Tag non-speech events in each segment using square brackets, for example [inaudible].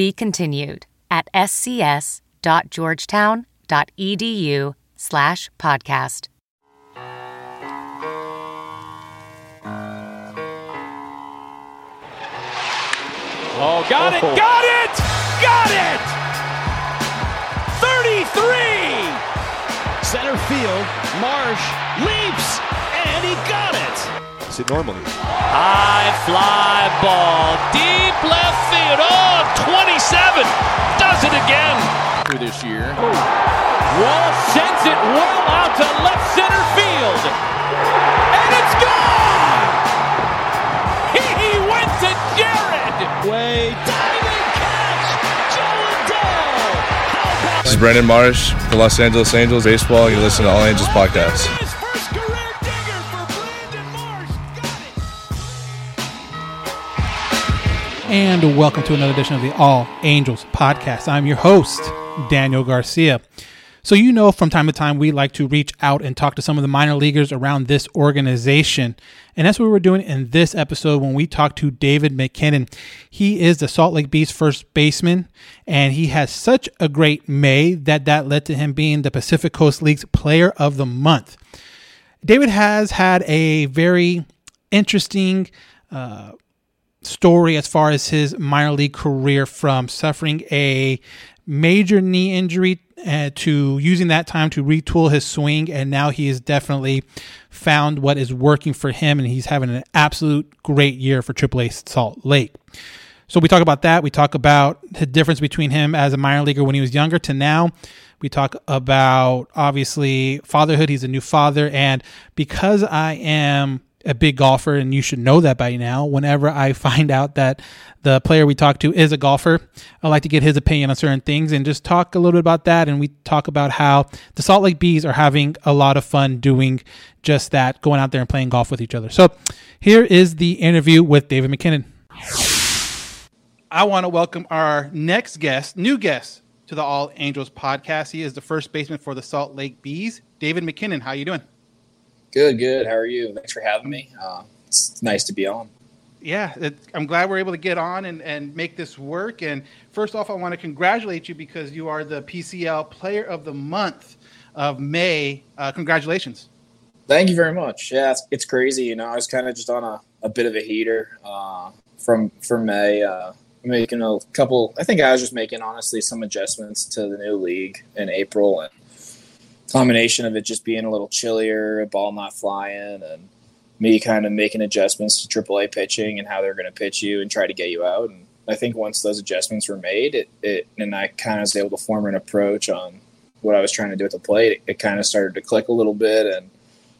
Be continued at scs.georgetown.edu slash podcast. Oh, got it, oh. got it, got it! 33! Center field, Marsh leaps, and he got it. Is it normally? High fly ball, deep left field. Oh, 27! Does it again! For this year. Wall sends it well out to left center field. And it's gone! He went to Jared! Way diving catch, Jo Adell. This is Brandon Marsh, the Los Angeles Angels baseball. You listen to All Angels podcast. And welcome to another edition of the All Angels podcast. I'm your host, Daniel Garcia. So, you know, from time to time, we like to reach out and talk to some of the minor leaguers around this organization. And that's what we're doing in this episode when we talk to David MacKinnon. He is the Salt Lake Bees first baseman, and he has such a great May that that led to him being the Pacific Coast League's Player of the Month. David has had a very interesting uh, story as far as his minor league career from suffering a major knee injury uh, to using that time to retool his swing and now he has definitely found what is working for him and he's having an absolute great year for AAA Salt Lake. So we talk about that. We talk about the difference between him as a minor leaguer when he was younger to now. We talk about obviously fatherhood. He's a new father, and because I am a big golfer, and you should know that by now. Whenever I [laughs] find out that the player we talk to is a golfer, I like to get his opinion on certain things and just talk a little bit about that. And we talk about how the Salt Lake Bees are having a lot of fun doing just that, going out there and playing golf with each other. So here is the interview with David MacKinnon. I want to welcome our next guest, new guest to the All Angels podcast. He is the first baseman for the Salt Lake Bees, David MacKinnon. How you doing? Good, good. How are you? Thanks for having me. Uh, it's nice to be on. Yeah, it, I'm glad we're able to get on and, and make this work. And first off, I want to congratulate you because you are the PCL Player of the Month of May. Uh, congratulations. Thank you very much. Yeah, it's, it's crazy. You know, I was kind of just on a, a bit of a heater uh, from from May, uh, making a couple. I think I was just making honestly some adjustments to the new league in April, and combination of it just being a little chillier, a ball not flying, and me kind of making adjustments to AAA pitching and how they're going to pitch you and try to get you out. And I think once those adjustments were made, it, it and I kind of was able to form an approach on what I was trying to do at the plate. It, it kind of started to click a little bit and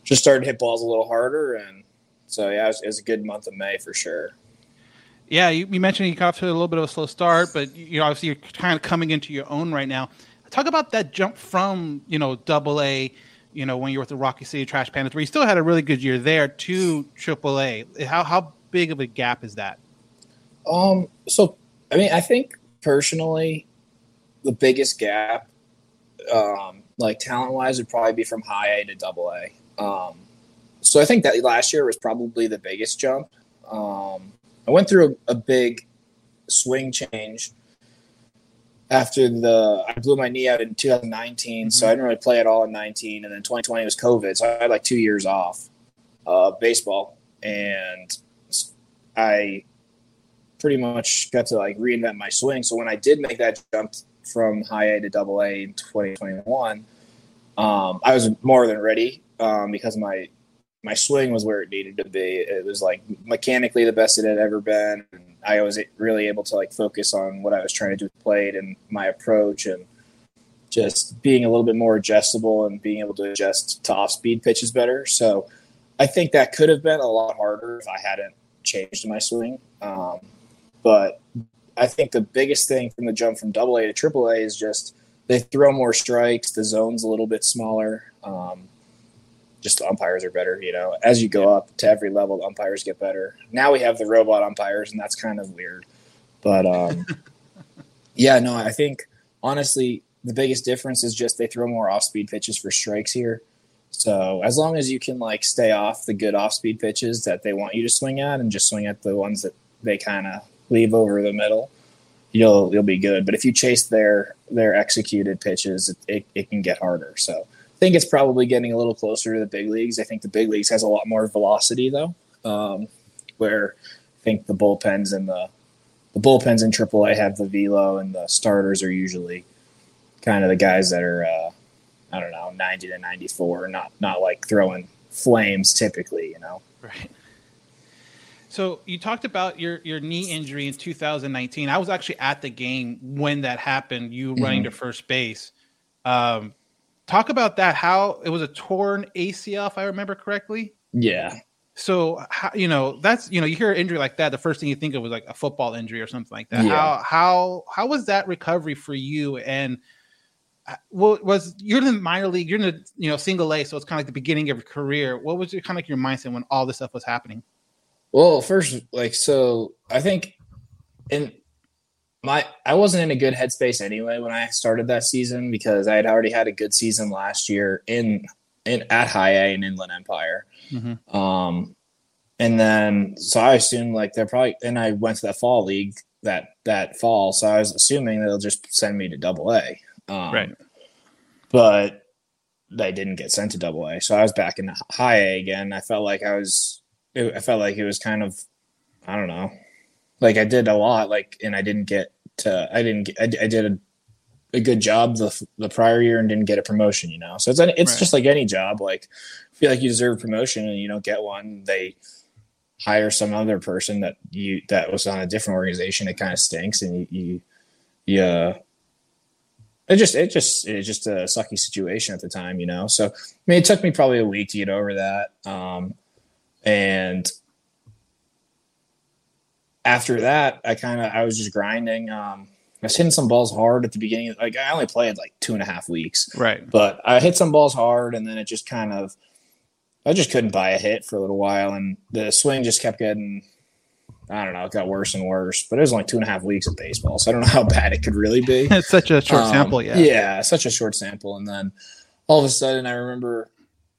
just started to hit balls a little harder. And so, yeah, it was, it was a good month of May for sure. Yeah, you, you mentioned you got off to a little bit of a slow start, but you know, obviously you're kind of coming into your own right now. Talk about that jump from you know Double A, you know when you were with the Rocket City Trash Pandas, where you still had a really good year there, to Triple A. How how big of a gap is that? Um, so I mean, I think personally, the biggest gap, um, like talent wise, would probably be from high A to double A. Um, so I think that last year was probably the biggest jump. Um, I went through a, a big swing change after the I blew my knee out in 2019, so I didn't really play at all in 19, and then 2020 was COVID, so I had like two years off uh, baseball, and I pretty much got to like reinvent my swing. So when I did make that jump from high A to double A in 2021, um, I was more than ready um, because my my swing was where it needed to be. It was like mechanically the best it had ever been. And I was really able to like focus on what I was trying to do with plate and my approach and just being a little bit more adjustable and being able to adjust to off speed pitches better. So I think that could have been a lot harder if I hadn't changed my swing. Um, but I think the biggest thing from the jump from Double A to Triple A is just they throw more strikes. The zone's a little bit smaller. Um, just the umpires are better. You know, as you go up to every level, the umpires get better. Now we have the robot umpires, and that's kind of weird. But um, [laughs] yeah, no, I think honestly the biggest difference is just they throw more off-speed pitches for strikes here. So as long as you can like stay off the good off-speed pitches that they want you to swing at, and just swing at the ones that they kind of leave over the middle, you'll you'll be good. But if you chase their their executed pitches, it, it, it can get harder. So think it's probably getting a little closer to the big leagues. I think the big leagues has a lot more velocity though, um, where I think the bullpens and the the bullpens in AAA have the velo, and the starters are usually kind of the guys that are uh, I don't know ninety to ninety four, not not like throwing flames typically, you know. Right. So you talked about your your knee injury in 2019. I was actually at the game when that happened. You Mm-hmm. running to first base. Um, talk about that. How it was a torn ACL, if I remember correctly. Yeah, So how, you know that's you know you hear an injury like that, the first thing you think of was like a football injury or something like that. Yeah. How how how was that recovery for you? And uh, what was you're in the minor league, you're in the you know single A, so it's kind of like the beginning of your career. What was your kind of like your mindset when all this stuff was happening? Well, first, like, so I think in my, I wasn't in a good headspace anyway when I started that season because I had already had a good season last year in, in at High A and Inland Empire. Mhm. Um, and then, so I assumed like they're probably, and I went to that fall league that, that fall. So I was assuming they'll just send me to double A. Um, Right. But they didn't get sent to double A. So I was back in the high A again. I felt like I was, it, I felt like it was kind of, I don't know, like I did a lot, like, and I didn't get to, I didn't, get, I, I did a, a good job the the prior year and didn't get a promotion, you know. So it's it's Right. just like any job. Like, feel like you deserve promotion and you don't get one, they hire some other person that you that was on a different organization. It kind of stinks, and you you, you uh, it just it just it's just a sucky situation at the time, you know. So I mean, it took me probably a week to get over that, um, and after that, I kind of I was just grinding. Um, I was hitting some balls hard at the beginning. Like I only played like two and a half weeks, Right. but I hit some balls hard, and then it just kind of I just couldn't buy a hit for a little while, and the swing just kept getting. I don't know. It got worse and worse, but it was only two and a half weeks of baseball, so I don't know how [laughs] bad it could really be. It's [laughs] such a short Um, sample, yeah. Yeah, such a short sample. And then all of a sudden, I remember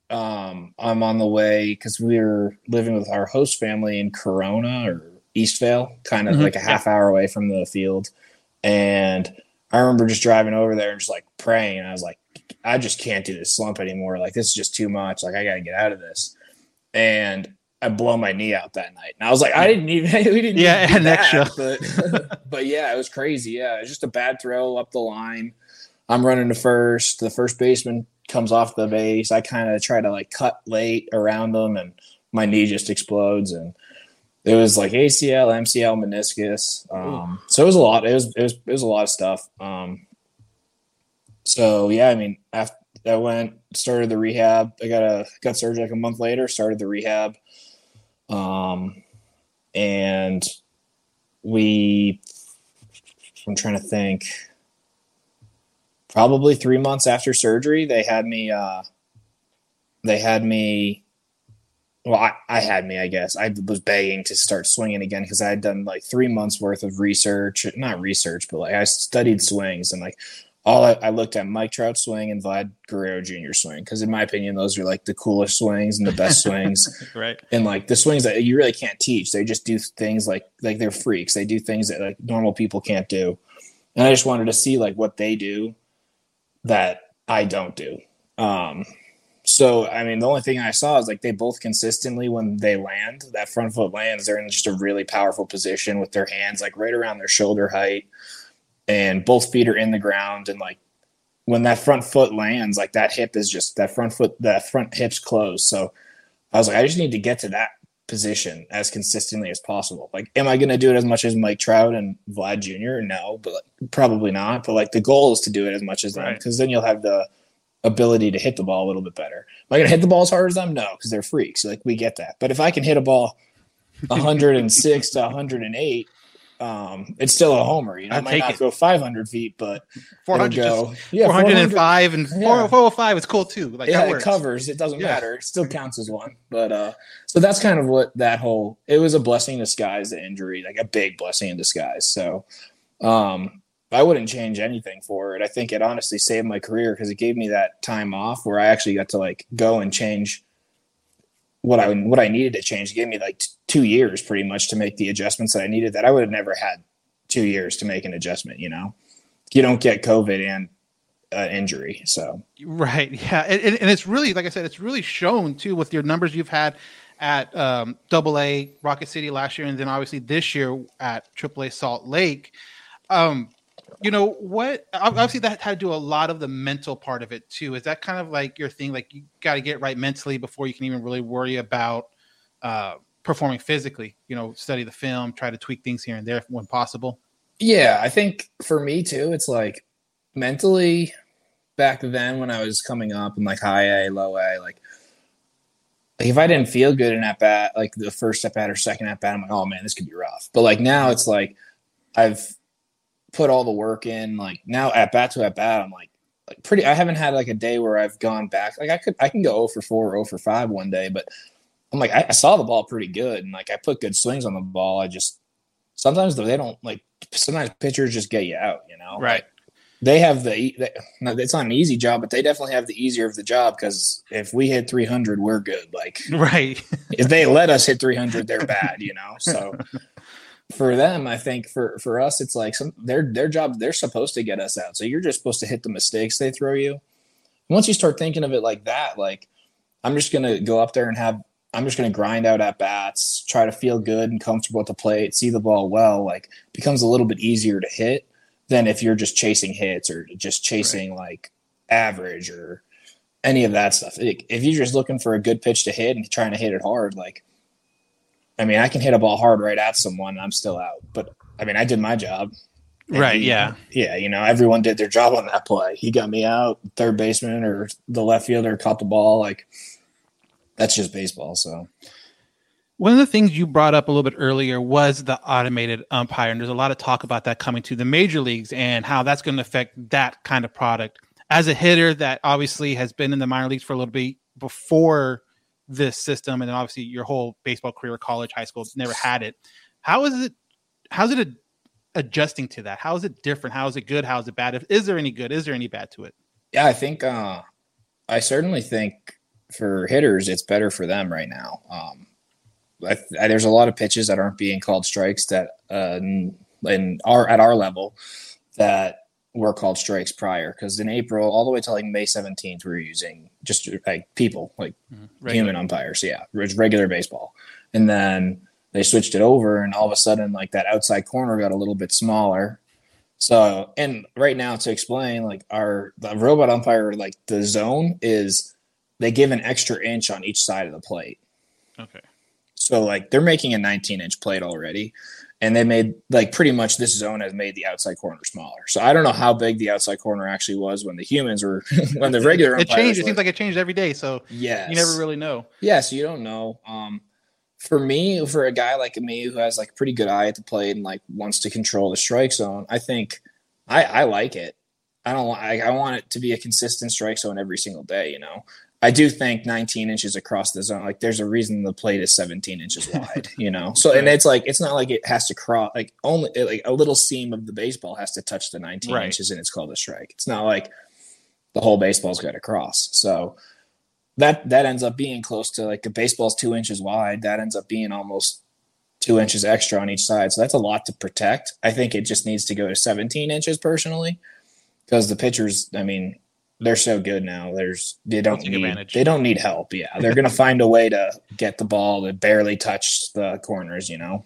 um, I'm on the way because we were living with our host family in Corona or Eastvale, kind of Mhm, like a half hour away from the field. And I remember just driving over there and just like praying. And I was like, I just can't do this slump anymore. Like, this is just too much. Like, I got to get out of this. And I blow my knee out that night. And I was like, I didn't even, [laughs] we didn't Yeah, even do [laughs] that. But, [laughs] but yeah, it was crazy. Yeah, it was just a bad throw up the line. I'm running to first. The first baseman comes off the base. I kind of try to like cut late around them, and my knee just explodes. And it was like ACL, MCL, meniscus. Um, so it was a lot. It was it was it was a lot of stuff. Um, so yeah, I mean, after I went started the rehab. I got a got surgery like a month later. Started the rehab. Um, and we, I'm trying to think. Probably three months after surgery, they had me. Uh, they had me. Well, I, I had me. I guess I was begging to start swinging again because I had done like three months worth of research. Not research, but like I studied swings and like all I, I looked at Mike Trout swing and Vlad Guerrero Jr. swing because in my opinion those are like the coolest swings and the best [laughs] swings Right. and like the swings that you really can't teach. They just do things like like they're freaks. They do things that like normal people can't do. And I just wanted to see like what they do that I don't do. Um so I mean the only thing I saw is like they both consistently when they land, that front foot lands, they're in just a really powerful position with their hands like right around their shoulder height and both feet are in the ground and like when that front foot lands, like that hip is just that front foot that front hip's closed. So I was like, I just need to get to that position as consistently as possible. Like, am I going to do it as much as Mike Trout and Vlad Jr.? No, but like, probably not. But like, the goal is to do it as much as them because then you'll have the ability to hit the ball a little bit better. Am I going to hit the ball as hard as them? No, because they're freaks. Like, we get that. But if I can hit a ball [laughs] 106 to 108, um, it's still a homer. You know, I'll it might take not it. go 500 feet, but 400, it'll just- yeah, 405 and Yeah. 4- 405 is cool too. Like yeah, that it covers. It doesn't Yeah. matter. It still counts as one. But uh, so that's kind of what that whole. It was a blessing in disguise. The injury, like a big blessing in disguise. So, um, I wouldn't change anything for it. I think it honestly saved my career because it gave me that time off where I actually got to like go and change what I what I needed to change. It gave me like t- two years pretty much to make the adjustments that I needed. That I would have never had two years to make an adjustment. You know, you don't get COVID and uh, injury, so. Right. Yeah. And, and- it's really, like I said, it's really shown too with your numbers you've had at um, Double A Rocket City last year, and then obviously this year at Triple A Salt Lake. Um, you know what? ob- Obviously, that had to do a lot of the mental part of it too. Is that kind of like your thing? Like you got to get right mentally before you can even really worry about uh, performing physically. You know, study the film, try to tweak things here and there when possible. Yeah, I think for me too, it's like mentally back then when I was coming up in like high A, low A, like, like if I didn't feel good in at bat, like the first at bat or second at bat, I'm like, oh man, this could be rough. But like now it's like I've put all the work in. Like now at bat to at bat, I'm like, like pretty. I haven't had like a day where I've gone back. Like I could, I can go 0 for 4 or 0 for 5 one day, but I'm like, I, I saw the ball pretty good and like I put good swings on the ball. I just sometimes though they don't like sometimes pitchers just get you out, you know. Right. They have the they, no, it's not an easy job, but they definitely have the easier of the job because if we hit 300, we're good. Like [laughs] Right. if they let us hit 300, they're bad, you know. So [laughs] for them, I think for for us, it's like some their their job. They're supposed to get us out, so you're just supposed to hit the mistakes they throw you. Once you start thinking of it like that, like I'm just gonna go up there and have. I'm just going to grind out at bats, try to feel good and comfortable at the plate, see the ball well. Like becomes a little bit easier to hit than if you're just chasing hits or just chasing like average or any of that stuff. If you're just looking for a good pitch to hit and trying to hit it hard, like I mean, I can hit a ball hard right at someone, and I'm still out. But I mean, I did my job. And Right, he- yeah. yeah. You know, everyone did their job on that play. He got me out. Third baseman or the left fielder caught the ball. Like that's just baseball. So One of the things you brought up a little bit earlier was the automated umpire, and there's a lot of talk about that coming to the major leagues and how that's going to affect that kind of product. As a hitter that obviously has been in the minor leagues for a little bit before this system, and then obviously your whole baseball career, college, high school, never had it. How is it? How's it ad- adjusting to that? How is it different? How is it good? How is it bad? If, is there any good? Is there any bad to it? yeah, I think uh, I certainly think for hitters, it's better for them right now. Um, I, I, there's a lot of pitches that aren't being called strikes that uh, in our at our level that were called strikes prior because in April all the way to like May 17th we were using just like people like mm-hmm. human umpires yeah it was regular baseball. And then they switched it over and all of a sudden like that outside corner got a little bit smaller. So and right now to explain like our the robot umpire like the zone is they give an extra inch on each side of the plate. Okay. so like they're making a 19 inch plate already, and they made like pretty much this zone has made the outside corner smaller. So I don't know how big the outside corner actually was when the humans were [laughs] when the regular It changed. It seems like it changed every day, so yeah, you never really know. yeah, so you don't know. Um, for me, for a guy like me who has like a pretty good eye at the plate and like wants to control the strike zone, I think I, I like it. I don't. I, I want it to be a consistent strike zone every single day. You know, I do think 19 inches across the zone. Like, there's a reason the plate is 17 inches [laughs] wide. You know, so and it's like it's not like it has to cross. Like only like a little seam of the baseball has to touch the 19 Right. inches, and it's called a strike. It's not like the whole baseball's got to cross. So that that ends up being close to like the baseball's two inches wide. That ends up being almost two inches extra on each side. So that's a lot to protect. I think it just needs to go to 17 inches personally, because the pitchers, I mean, they're so good now. There's they don't need advantage. they don't need help. Yeah, they're gonna find a way to get the ball to barely touch the corners. You know.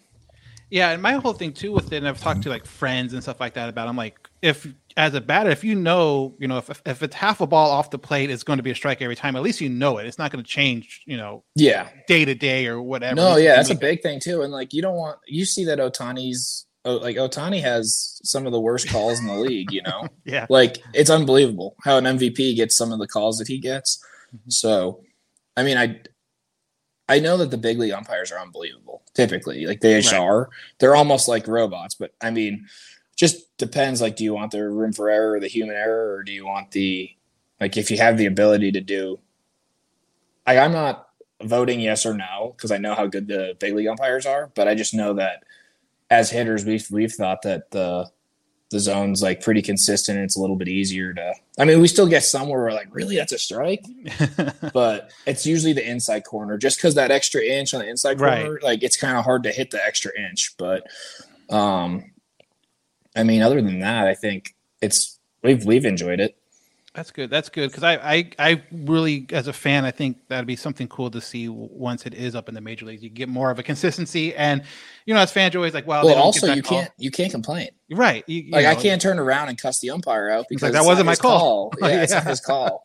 Yeah, and my whole thing too with it, and I've talked to like friends and stuff like that about. it, I'm like, if as a batter, if you know, you know, if if it's half a ball off the plate, it's going to be a strike every time. At least you know it. It's not going to change, you know, Yeah. day to day or whatever. No, yeah, that's a big thing too. And like, you don't want you see that Ohtani's like Ohtani has some of the worst calls in the league. You know. [laughs] yeah. like it's unbelievable how an MVP gets some of the calls that he gets. Mm-hmm. So, I mean, I I know that the big league umpires are unbelievable, typically. Like they Right. are. They're almost like robots, but I mean, just depends. Like, do you want the room for error or the human error, or do you want the like if you have the ability to do? Like, I'm not voting yes or no because I know how good the big league umpires are, but I just know that as hitters, we've we've thought that the the zone's like pretty consistent. And it's a little bit easier to. I mean, we still get some where we're like, really, that's a strike, [laughs] but it's usually the inside corner just because that extra inch on the inside Right. corner, like it's kind of hard to hit the extra inch. But, um, I mean, other than that, I think it's we've we've enjoyed it. That's good. That's good because I, I I really as a fan I think that'd be something cool to see once it is up in the major leagues. You get more of a consistency, and you know as fans you're always like, well, well, also you call. can't you can't complain. You're right. You- you Like I can't turn around and cuss the umpire out because like, that wasn't my his call. [laughs] Oh, yeah, it's not Yeah. his call.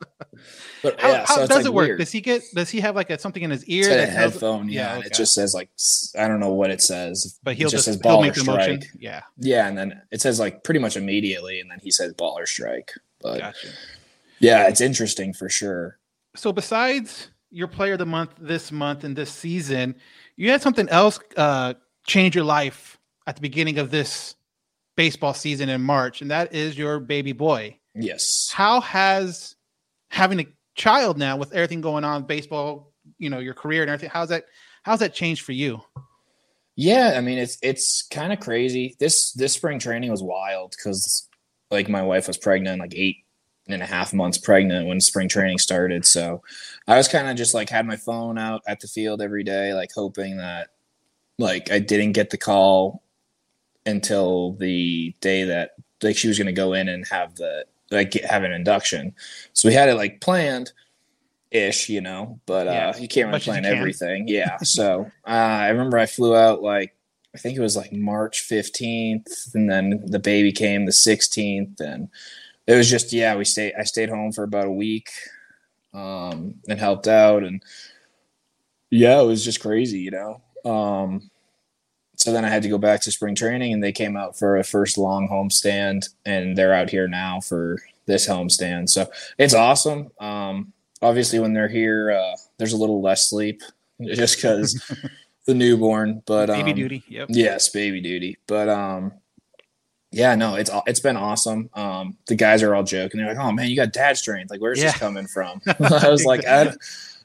But How, yeah, how so does like it work? weird. Does he get? Does he have like a, something in his ear? It's a that tells- headphone, yeah, okay. it just says like I don't know what it says, But he'll it just, says he'll ball make or strike. Yeah, Yeah, and then it says like pretty much immediately, and then he says ball or strike. But gotcha. Yeah, it's interesting for sure. So besides your player of the month this month and this season, you had something else uh, change your life at the beginning of this baseball season in March, and that is your baby boy. Yes. How has having a child now with everything going on, baseball, you know, your career and everything, how's that how's that changed for you? Yeah, I mean it's it's kind of crazy. This this spring training was wild because like my wife was pregnant, like eight and a half months pregnant when spring training started. So I was kind of just like had my phone out at the field every day, like hoping that like I didn't get the call until the day that like she was going to go in and have the like get- have an induction. So we had it like planned ish, you know, but uh you can't really much as you plan can. everything. Yeah. [laughs] so uh, I remember I flew out like I think it was like March 15th and then the baby came the 16th and it was just yeah, we stayed I stayed home for about a week um and helped out and yeah, it was just crazy, you know. Um so then I had to go back to spring training and they came out for a first long homestand and they're out here now for this homestand. So it's awesome. Um obviously when they're here uh there's a little less sleep [laughs] just cuz [laughs] the newborn, but Baby um, duty. Yep. Yes, baby duty. But um yeah, no, it's it's been awesome. Um the guys are all joking. They're like, "Oh man, you got dad strength. Like where's Yeah. this coming from?" [laughs] [laughs] I was like, I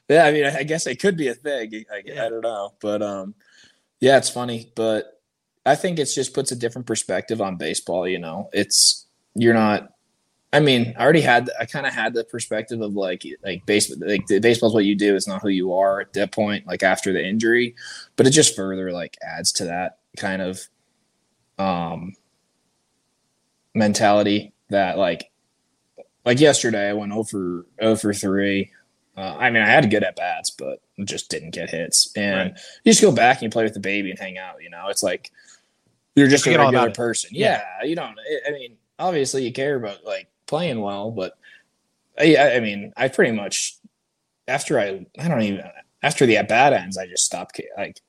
"Yeah, I mean, I guess it could be a thing. I, Yeah. I don't know." But um yeah, it's funny, but I think it's just puts a different perspective on baseball, you know. It's you're not I mean, I already had I kind of had the perspective of like like baseball like the baseball's what you do, it's not who you are at that point like after the injury, but it just further like adds to that kind of um mentality that like like yesterday I went over over 3. Uh, I mean, I had good at bats, but just didn't get hits. And Right. you just go back and you play with the baby and hang out. You know, it's like you're just a Forget regular person. Yeah. Yeah, you don't. I- mean, obviously you care about like playing well, but I, I- I mean, I pretty much after I I don't even after the at bat ends, I just stop like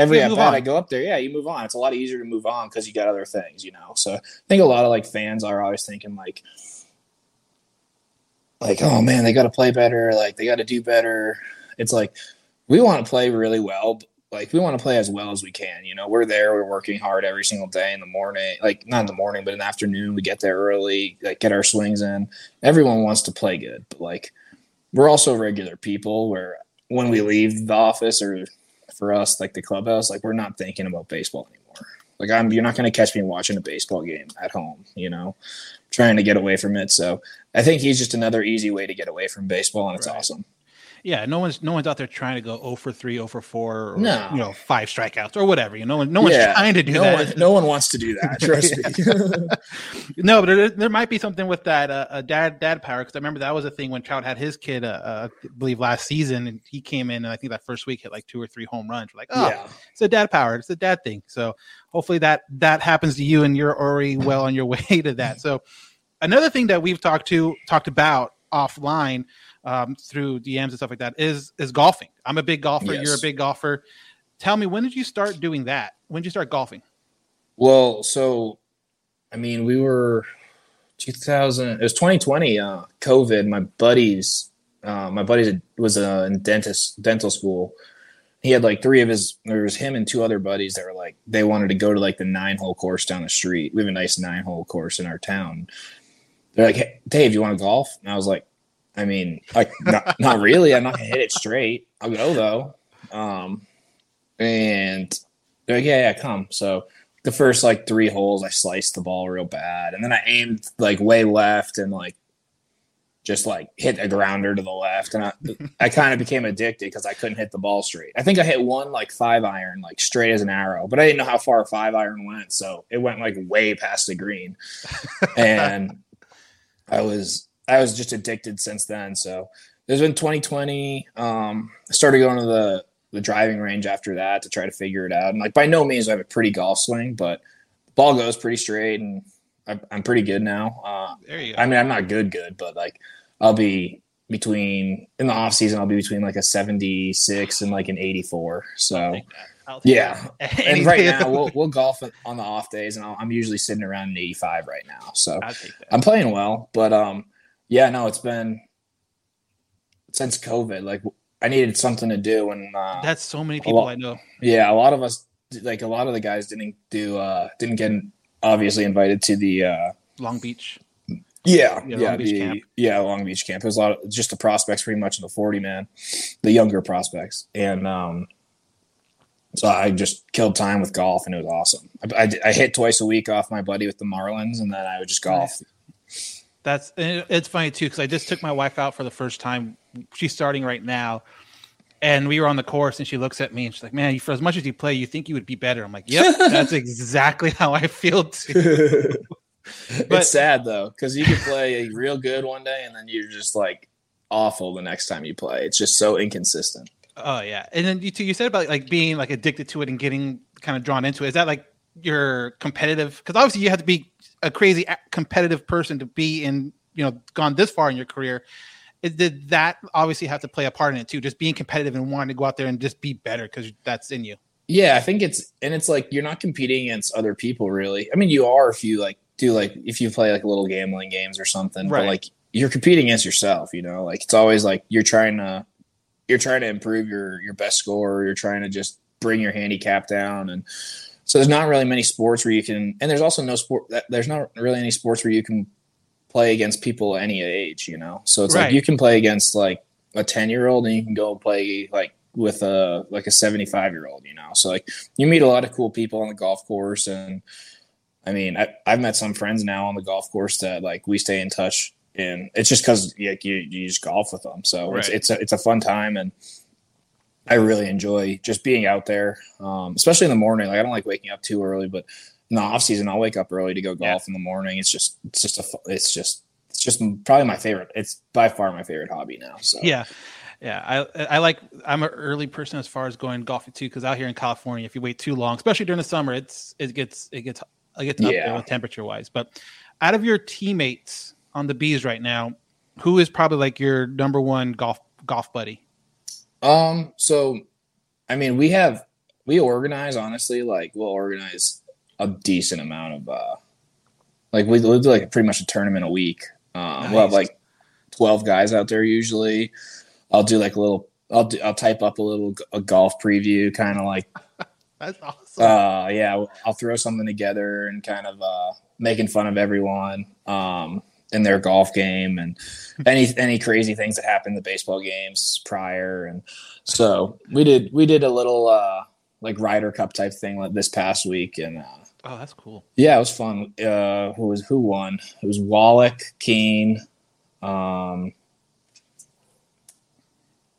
every You at move bat on. I go up there. Yeah, you move on. It's a lot easier to move on because you got other things, you know. So I think a lot of like fans are always thinking like like oh man they got to play better like they got to do better it's like we want to play really well but, like we want to play as well as we can you know we're there we're working hard every single day in the morning like not in the morning but in the afternoon we get there early like get our swings in everyone wants to play good but like we're also regular people where when we leave the office or for us like the clubhouse like we're not thinking about baseball anymore like i'm you're not going to catch me watching a baseball game at home you know trying to get away from it so I think he's just another easy way to get away from baseball, and it's Right. awesome. Yeah, no one's no one's out there trying to go 0 for 3, 0 for 4, or No. you know, five strikeouts or whatever. You know, no one, no one's Yeah, trying to do no that. One, no one wants to do that. [laughs] Trust me. no, but there, there might be something with that uh, uh, dad dad power because I remember that was a thing when Trout had his kid, uh, uh, I believe last season, and he came in and I think that first week hit like two or three home runs. We're like, oh, yeah, it's a dad power, it's a dad thing. So hopefully that that happens to you and you're already well on your [laughs] way to that. So another thing that we've talked to talked about offline um, through DMs and stuff like that is is golfing. I'm a big golfer. You're a big golfer. Tell me when did you start doing that? When did you start golfing? Well, so I mean, we were 2000. It was 2020. Uh, COVID. My buddies, uh, my buddies was uh, in dentist dental school, he had like three of his there was him and two other buddies that were like they wanted to go to like the nine hole course down the street. We have a nice nine hole course in our town. They're like, hey, Dave, you want to golf? And I was like, I mean, like not, not really. I'm not gonna hit it straight. I'll go though. Um, and like, yeah, yeah, come. So the first like three holes, I sliced the ball real bad, and then I aimed like way left and like just like hit a grounder to the left, and I, I kind of became addicted because I couldn't hit the ball straight. I think I hit one like five iron, like straight as an arrow, but I didn't know how far a five iron went, so it went like way past the green, and I was I was just addicted since then. So there's been 2020. Um, I started going to the the driving range after that to try to figure it out, and like by no means I have a pretty golf swing, but the ball goes pretty straight and. I'm- I'm pretty good now. Uh, There you go. I mean, I'm not good, good, but like I'll be between in the off season. I'll be between like a 76 and like an 84. So yeah, [laughs] and right now we'll we'll golf on the off days, and I'll, I'm usually sitting around an 85 right now. So I'll take that. I'm playing well, but um, yeah, no, it's been since COVID. Like I needed something to do, and uh, That's so many people lot- I know. yeah, a lot of us, like a lot of the guys, didn't do uh didn't get obviously invited to the uh Long Beach. Yeah, Yeah, yeah, Long Beach the, camp. yeah, Long Beach camp. It was a lot of just the prospects, pretty much in the forty man, the younger prospects, and um, so I just killed time with golf, and it was awesome. I, I, I hit twice a week off my buddy with the Marlins, and then I would just golf. That's it's funny too because I just took my wife out for the first time. She's starting right now, and we were on the course, and she looks at me and she's like, "Man, for as much as you play, you think you would be better." I'm like, "Yep, [laughs] that's exactly how I feel too." [laughs] But- it's sad though, because you could play a real good one day, and then you're just like awful the next time you play. It's just so inconsistent. Oh yeah, and then you too, you said about like being like addicted to it and getting kind of drawn into it. Is that like your competitive? Because obviously you have to be a crazy competitive person to be in you know gone this far in your career. It, did that obviously have to play a part in it too? Just being competitive and wanting to go out there and just be better because that's in you. Yeah, I think it's and it's like you're not competing against other people really. I mean, you are if you like do like if you play like little gambling games or something, Right. but like you're competing against yourself, you know? Like it's always like you're trying to you're trying to improve your your best score, you're trying to just bring your handicap down and so there's not really many sports where you can and there's also no sport that there's not really any sports where you can play against people any age, you know. So it's Right. like you can play against like a 10 year old and you can go play like with a like a 75 year old, you know. So like you meet a lot of cool people on the golf course and I mean, I, I've met some friends now on the golf course that like we stay in touch and it's just because like, you, you just golf with them. So it's, it's, a, it's a fun time and I really enjoy just being out there, um, especially in the morning. Like I don't like waking up too early, but in the off season, I'll wake up early to go golf in the morning. It's just, it's just a, it's just, it's just probably my favorite. It's by far my favorite hobby now. So Yeah, yeah. I I like. I'm an early person as far as going golfing too because out here in California, if you wait too long, especially during the summer, it's it gets it gets it gets up Yeah. there with temperature wise. But out of your teammates on the bees right now, who is probably like your number one golf golf buddy? Um, so I mean, we have we organize honestly, like we'll organize a decent amount of uh like we we'll do like pretty much a tournament a week. Um we'll have like twelve guys out there usually. I'll do like a little I'll do, I'll type up a little a golf preview, kind of like [laughs] That's awesome. uh yeah i'll throw something together and kind of uh making fun of everyone um in their golf game and any any crazy things that happened in the baseball games prior and so we did we did a little uh like Ryder Cup type thing like this past week and uh oh, that's cool. yeah, it was fun. Uh, who was who won? It was Wallach, Kean, um,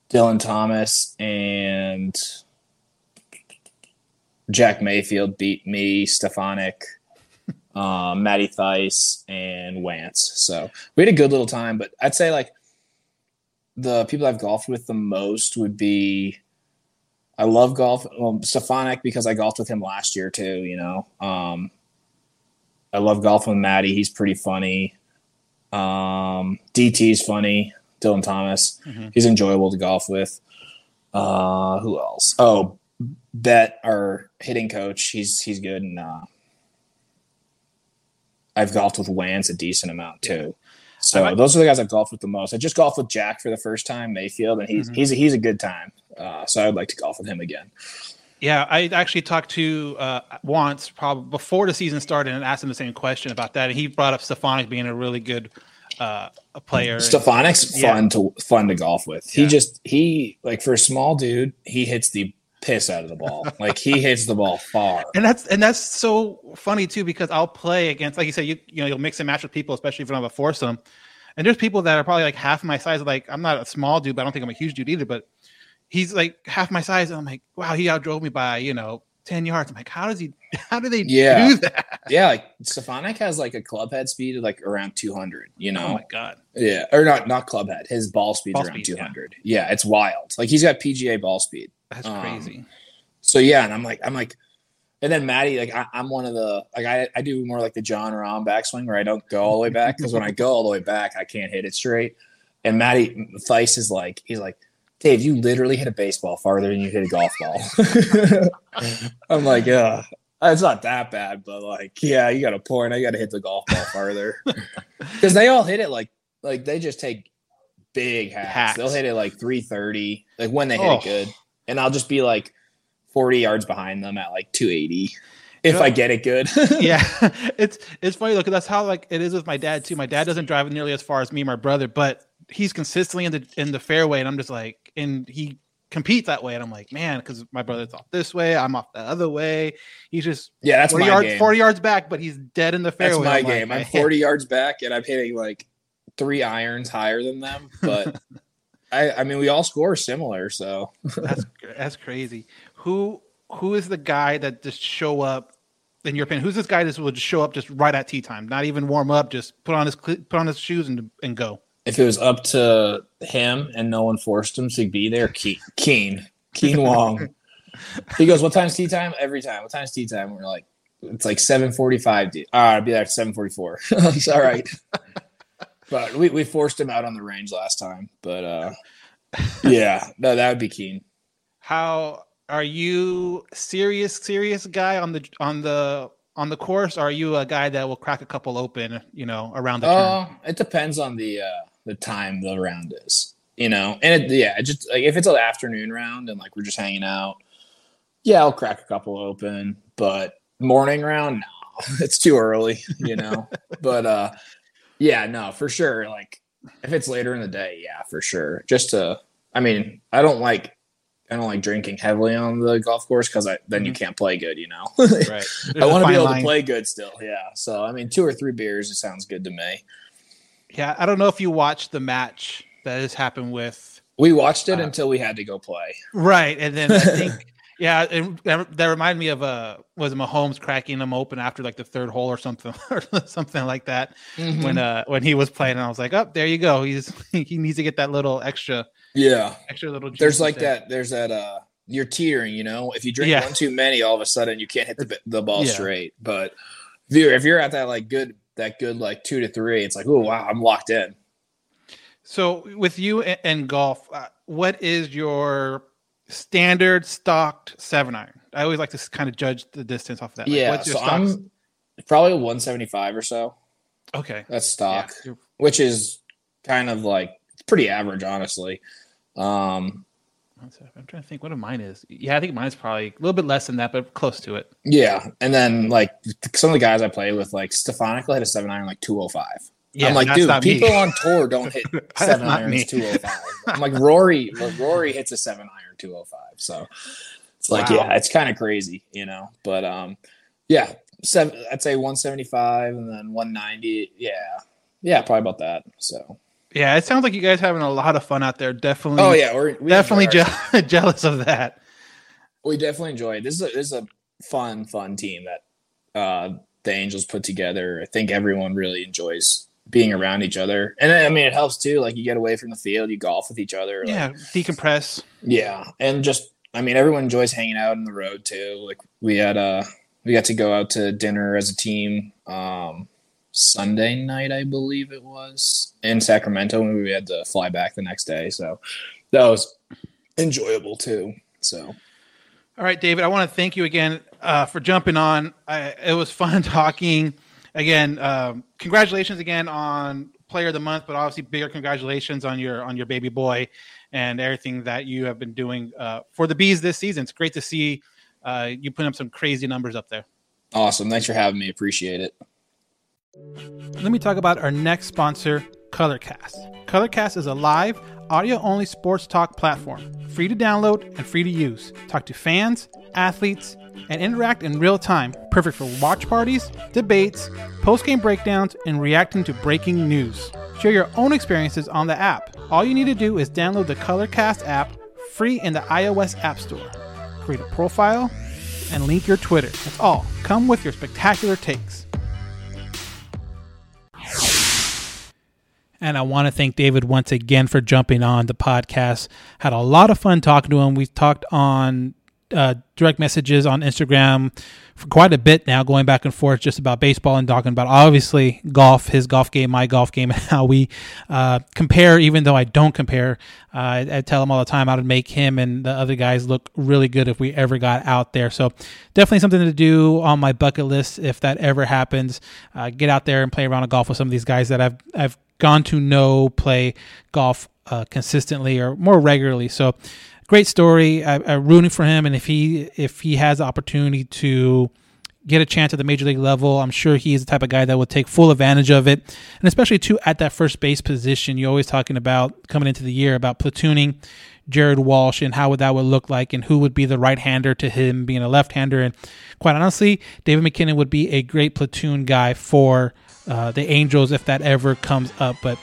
Dillon Thomas, and Jack Mayfield beat me, Stefanic, um, Matty Thaiss, and Wantz. So we had a good little time. But I'd say like the people I've golfed with the most would be. I love golf. Well, Stefanic because I golfed with him last year too. You know, um, I love golfing with Matty. He's pretty funny. Um, DT's funny. Dillon Thomas. Mhm. He's enjoyable to golf with. Uh, who else? Oh, Bet, our hitting coach. He's he's good. And uh, I've golfed with Wantz a decent amount too. So like- those are the guys I've golfed with the most. I just golfed with Jack for the first time, Mayfield, and he's Mhm. he's a, he's a good time. Uh, so I'd like to golf with him again. Yeah, I actually talked to uh, Wantz, probably before the season started, and asked him the same question about that. And he brought up Stefanic being a really good uh, a player. Stefanic's Yeah. fun to fun to golf with. He Yeah. just he like for a small dude, he hits the piss out of the ball. like he hits the ball far. and that's and that's so funny too because I'll play against, like you said, you you know you'll mix and match with people, especially if you don't have a foursome. And there's people that are probably like half my size. Like I'm not a small dude, but I don't think I'm a huge dude either. But he's like half my size, and I'm like, wow, he outdrove me by you know ten yards. I'm like, how does he? How do they Yeah. do that? Yeah, like Stefanic has like a club head speed of like around 200. You know, Oh my god! yeah, or not not club head. His ball speed's Ball around speed, yeah. 200. Yeah. it's wild. Like he's got PGA ball speed. That's Um, crazy. So yeah, and I'm like, I'm like, and then Matty, like I, I'm one of the like I, I do more like the Jon Rahm backswing where I don't go all the way back because when I go all the way back, I can't hit it straight. And Matty Thaiss is like, he's like, Dave, you literally hit a baseball farther than you hit a golf ball. [laughs] I'm like, yeah, it's not that bad, but like, yeah, you got a point. I got to hit the golf ball farther [laughs] because they all hit it like like they just take big hacks. Hacks. They'll hit it like 330, like when they hit Oh. it good, and I'll just be like 40 yards behind them at like 280 if Yeah. I get it good. [laughs] yeah, it's it's funny though, 'cause that's how like it is with my dad too. My dad doesn't drive nearly as far as me and my brother, but he's consistently in the in the fairway, and I'm just like, and he competes that way, and I'm like, man, because my brother's off this way, I'm off the other way. He's just yeah, that's 40 my yards, game. 40 yards back, but he's dead in the fairway. that's my I'm like, game. I'm man. 40 yards back and I'm hitting like three irons higher than them, but [laughs] I I mean we all score similar, so that's [laughs] that's crazy. Who who is the guy that just show up? In your opinion, who's this guy that will just show up just right at tee time, not even warm up, just put on his put on his shoes and and go? If it was up to him and no one forced him to be there, Kean, Kean, Kean Wong. [laughs] he goes, "What time's tee time?" Every time. What time's tee time? We're like, it's like seven forty-five. All right, I'll be there at seven forty-four. [laughs] It's all right. but we, we forced him out on the range last time. But uh, yeah, no, that would be Kean. How are you serious serious guy on the on the on the course? Are you a guy that will crack a couple open, you know, around the turn? Uh, it depends on the uh, the time the round is, you know. And it, yeah, it just like if it's an afternoon round and like we're just hanging out, yeah, I'll crack a couple open. But morning round, no, [laughs] it's too early, you know. [laughs] but uh, yeah, no, for sure. Like if it's later in the day, yeah, for sure. Just to, I mean, I don't like. I don't like drinking heavily on the golf course because I then you can't play good, you know. right. [laughs] I want to be able to play good still, yeah. So I mean, two or three beers, it sounds good to me. Yeah, I don't know if you watched the match that has happened with We watched it Uh, until we had to go play. right, and then I [laughs] think yeah, it, that, that reminded me of uh was it Mahomes cracking them open after like the third hole or something [laughs] or something like that Mm-hmm. when uh when he was playing, and I was like, oh, there you go. He's [laughs] he needs to get that little extra Yeah, extra little. there's like there. that. There's that. Uh, you're teetering. You know, if you drink Yeah. one too many, all of a sudden you can't hit the the ball Yeah. straight. But if you're if you're at that like good that good like two to three, it's like oh wow, I'm locked in. So with you and, golf, uh, what is your standard stocked seven iron? I always like to kind of judge the distance off of that. Like, yeah, so stock? I'm probably 175 or so. okay. That's stock, you're- which is kind of like pretty average, honestly. Um, I'm trying to think what a mine is. Yeah, I think mine's probably a little bit less than that, but close to it. yeah, and then like some of the guys I play with, like Stefanic hit a seven iron like 205. Yeah, I'm like, dude, not me. people on tour don't hit [laughs] seven irons me. 205. I'm like, Rory, Rory hits a seven iron 205. So it's like, Wow. yeah, it's kind of crazy, you know. But um, yeah, seven, I'd say 175 and then 190. Yeah, yeah, probably about that. So, Yeah, it sounds like you guys having a lot of fun out there. Definitely. oh yeah, we're we definitely je- [laughs] jealous of that. we definitely enjoy it. This is a, this is a fun, fun team that uh, the Angels put together. I think everyone really enjoys being around each other, and I mean, it helps too. Like you get away from the field, you golf with each other. like- Yeah, decompress. Yeah, and just I mean, everyone enjoys hanging out on the road too. Like we had uh we got to go out to dinner as a team um Sunday night, I believe it was, in Sacramento, and we had to fly back the next day. So that was enjoyable too. So All right, David, I want to thank you again uh, for jumping on. I, it was fun [laughs] talking. again, um, congratulations again on Player of the Month, but obviously bigger congratulations on your on your baby boy and everything that you have been doing uh, for the bees this season. It's great to see uh, you putting up some crazy numbers up there. Awesome. Thanks for having me. Appreciate it. Let me talk about our next sponsor, Colorcast. Colorcast is a live, audio only sports talk platform, free to download and free to use. Talk to fans, athletes, and interact in real time. Perfect for watch parties, debates, post game breakdowns, and reacting to breaking news. Share your own experiences on the app. All you need to do is download the Colorcast app free in the iOS App Store. Create a profile and link your Twitter. That's all. Come with your spectacular takes. And I want to thank David once again for jumping on the podcast. Had a lot of fun talking to him. We talked on uh, direct messages on Instagram for quite a bit now, going back and forth just about baseball and talking about obviously golf, his golf game, my golf game, [laughs] and how we uh, compare. Even though I don't compare, uh, I, I, tell him all the time how to make him and the other guys look really good if we ever got out there. So definitely something to do on my bucket list if that ever happens. Uh, get out there and play around a golf with some of these guys that I've I've gone to know play golf uh, consistently or more regularly. So great story. I, am rooting for him, and if he if he has the opportunity to get a chance at the major league level, I'm sure he is the type of guy that will take full advantage of it, and especially too at that first base position. You're always talking about coming into the year about platooning Jared Walsh and how would that would look like, and who would be the right hander to him being a left hander. And quite honestly, David MacKinnon would be a great platoon guy for uh, the Angels if that ever comes up. But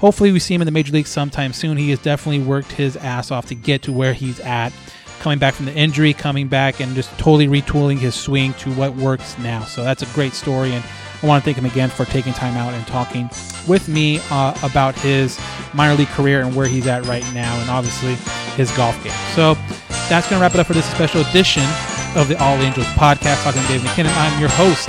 hopefully, we see him in the major league sometime soon. He has definitely worked his ass off to get to where he's at. Coming back from the injury, coming back and just totally retooling his swing to what works now. So that's a great story. And I want to thank him again for taking time out and talking with me uh, about his minor league career and where he's at right now, and obviously his golf game. So that's going to wrap it up for this special edition of the All Angels podcast. Talking to Dave MacKinnon, I'm your host,